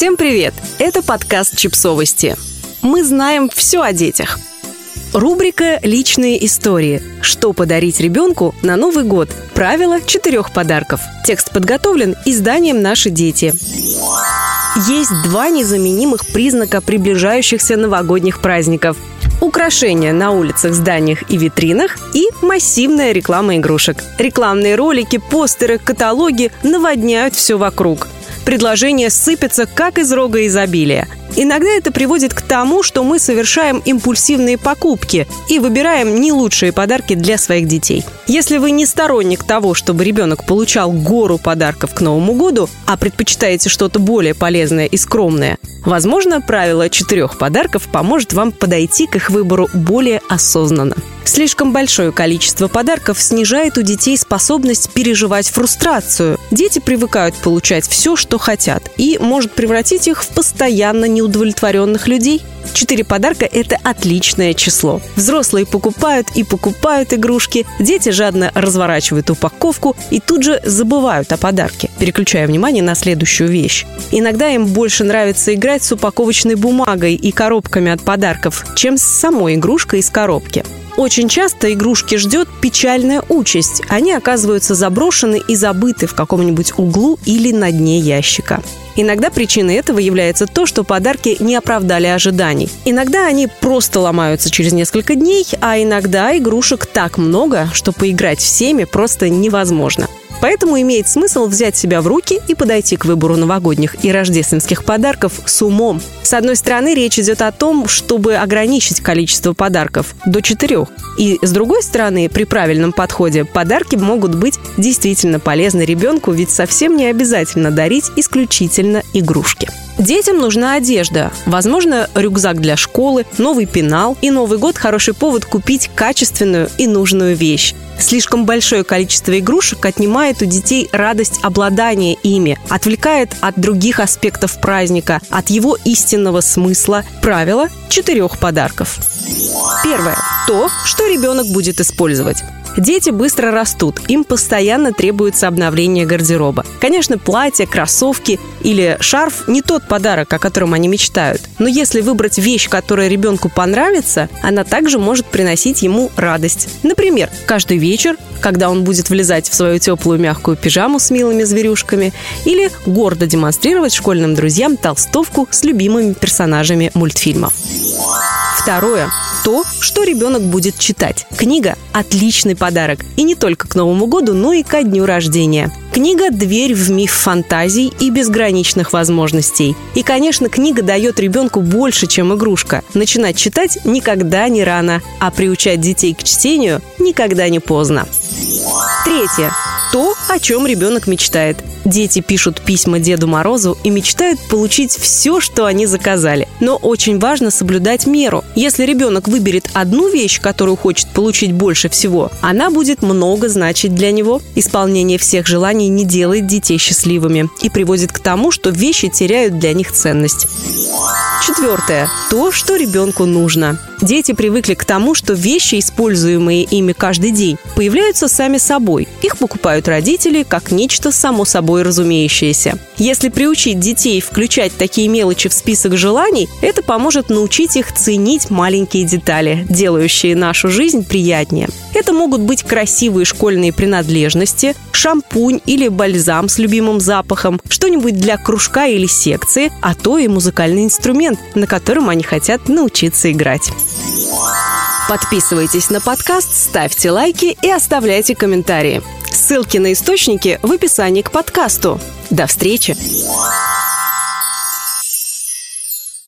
Всем привет! Это подкаст «Чипсовости». Мы знаем все о детях. Рубрика «Личные истории». Что подарить ребенку на Новый год? Правило четырех подарков. Текст подготовлен изданием «Наши дети». Есть два незаменимых признака приближающихся новогодних праздников украшения на улицах, зданиях и витринах и массивная реклама игрушек. Рекламные ролики, постеры, каталоги наводняют все вокруг – предложения сыпятся, как из рога изобилия. Иногда это приводит к тому, что мы совершаем импульсивные покупки и выбираем не лучшие подарки для своих детей. Если вы не сторонник того, чтобы ребенок получал гору подарков к Новому году, а предпочитаете что-то более полезное и скромное, возможно, правило четырех подарков поможет вам подойти к их выбору более осознанно. Слишком большое количество подарков снижает у детей способность переживать фрустрацию. Дети привыкают получать все, что хотят, и может превратить их в постоянно неудовлетворенных людей. Четыре подарка – это отличное число. Взрослые покупают и покупают игрушки, дети жадно разворачивают упаковку и тут же забывают о подарке, переключая внимание на следующую вещь. Иногда им больше нравится играть с упаковочной бумагой и коробками от подарков, чем с самой игрушкой из коробки. Очень часто игрушки ждет печальная участь. Они оказываются заброшены и забыты в каком-нибудь углу или на дне ящика. Иногда причиной этого является то, что подарки не оправдали ожиданий. Иногда они просто ломаются через несколько дней, а иногда игрушек так много, что поиграть всеми просто невозможно. Поэтому имеет смысл взять себя в руки и подойти к выбору новогодних и рождественских подарков с умом. С одной стороны, речь идет о том, чтобы ограничить количество подарков до четырех. И с другой стороны, при правильном подходе подарки могут быть действительно полезны ребенку, ведь совсем не обязательно дарить исключительно игрушки. Детям нужна одежда. Возможно, рюкзак для школы, новый пенал. И Новый год – хороший повод купить качественную и нужную вещь. Слишком большое количество игрушек отнимает у детей радость обладания ими, отвлекает от других аспектов праздника, от его истинного смысла. Правило четырех подарков. Первое. То, что ребенок будет использовать. Дети быстро растут, им постоянно требуется обновление гардероба. Конечно, платье, кроссовки или шарф не тот подарок, о котором они мечтают. Но если выбрать вещь, которая ребенку понравится, она также может приносить ему радость. Например, каждый вечер, когда он будет влезать в свою теплую мягкую пижаму с милыми зверюшками, или гордо демонстрировать школьным друзьям толстовку с любимыми персонажами мультфильмов. Второе то, что ребенок будет читать. Книга – отличный подарок. И не только к Новому году, но и ко дню рождения. Книга – дверь в миф фантазий и безграничных возможностей. И, конечно, книга дает ребенку больше, чем игрушка. Начинать читать никогда не рано, а приучать детей к чтению никогда не поздно. Третье. То, о чем ребенок мечтает. Дети пишут письма Деду Морозу и мечтают получить все, что они заказали. Но очень важно соблюдать меру. Если ребенок выберет одну вещь, которую хочет получить больше всего, она будет много значить для него. Исполнение всех желаний не делает детей счастливыми и приводит к тому, что вещи теряют для них ценность. Четвертое. То, что ребенку нужно. Дети привыкли к тому, что вещи, используемые ими каждый день, появляются сами собой. Их покупают родители как нечто само собой разумеющееся. Если приучить детей включать такие мелочи в список желаний, это поможет научить их ценить маленькие детали, делающие нашу жизнь приятнее. Это могут быть красивые школьные принадлежности, шампунь или бальзам с любимым запахом, что-нибудь для кружка или секции, а то и музыкальный инструмент, на котором они хотят научиться играть. Подписывайтесь на подкаст, ставьте лайки и оставляйте комментарии. Ссылки на источники в описании к подкасту. До встречи!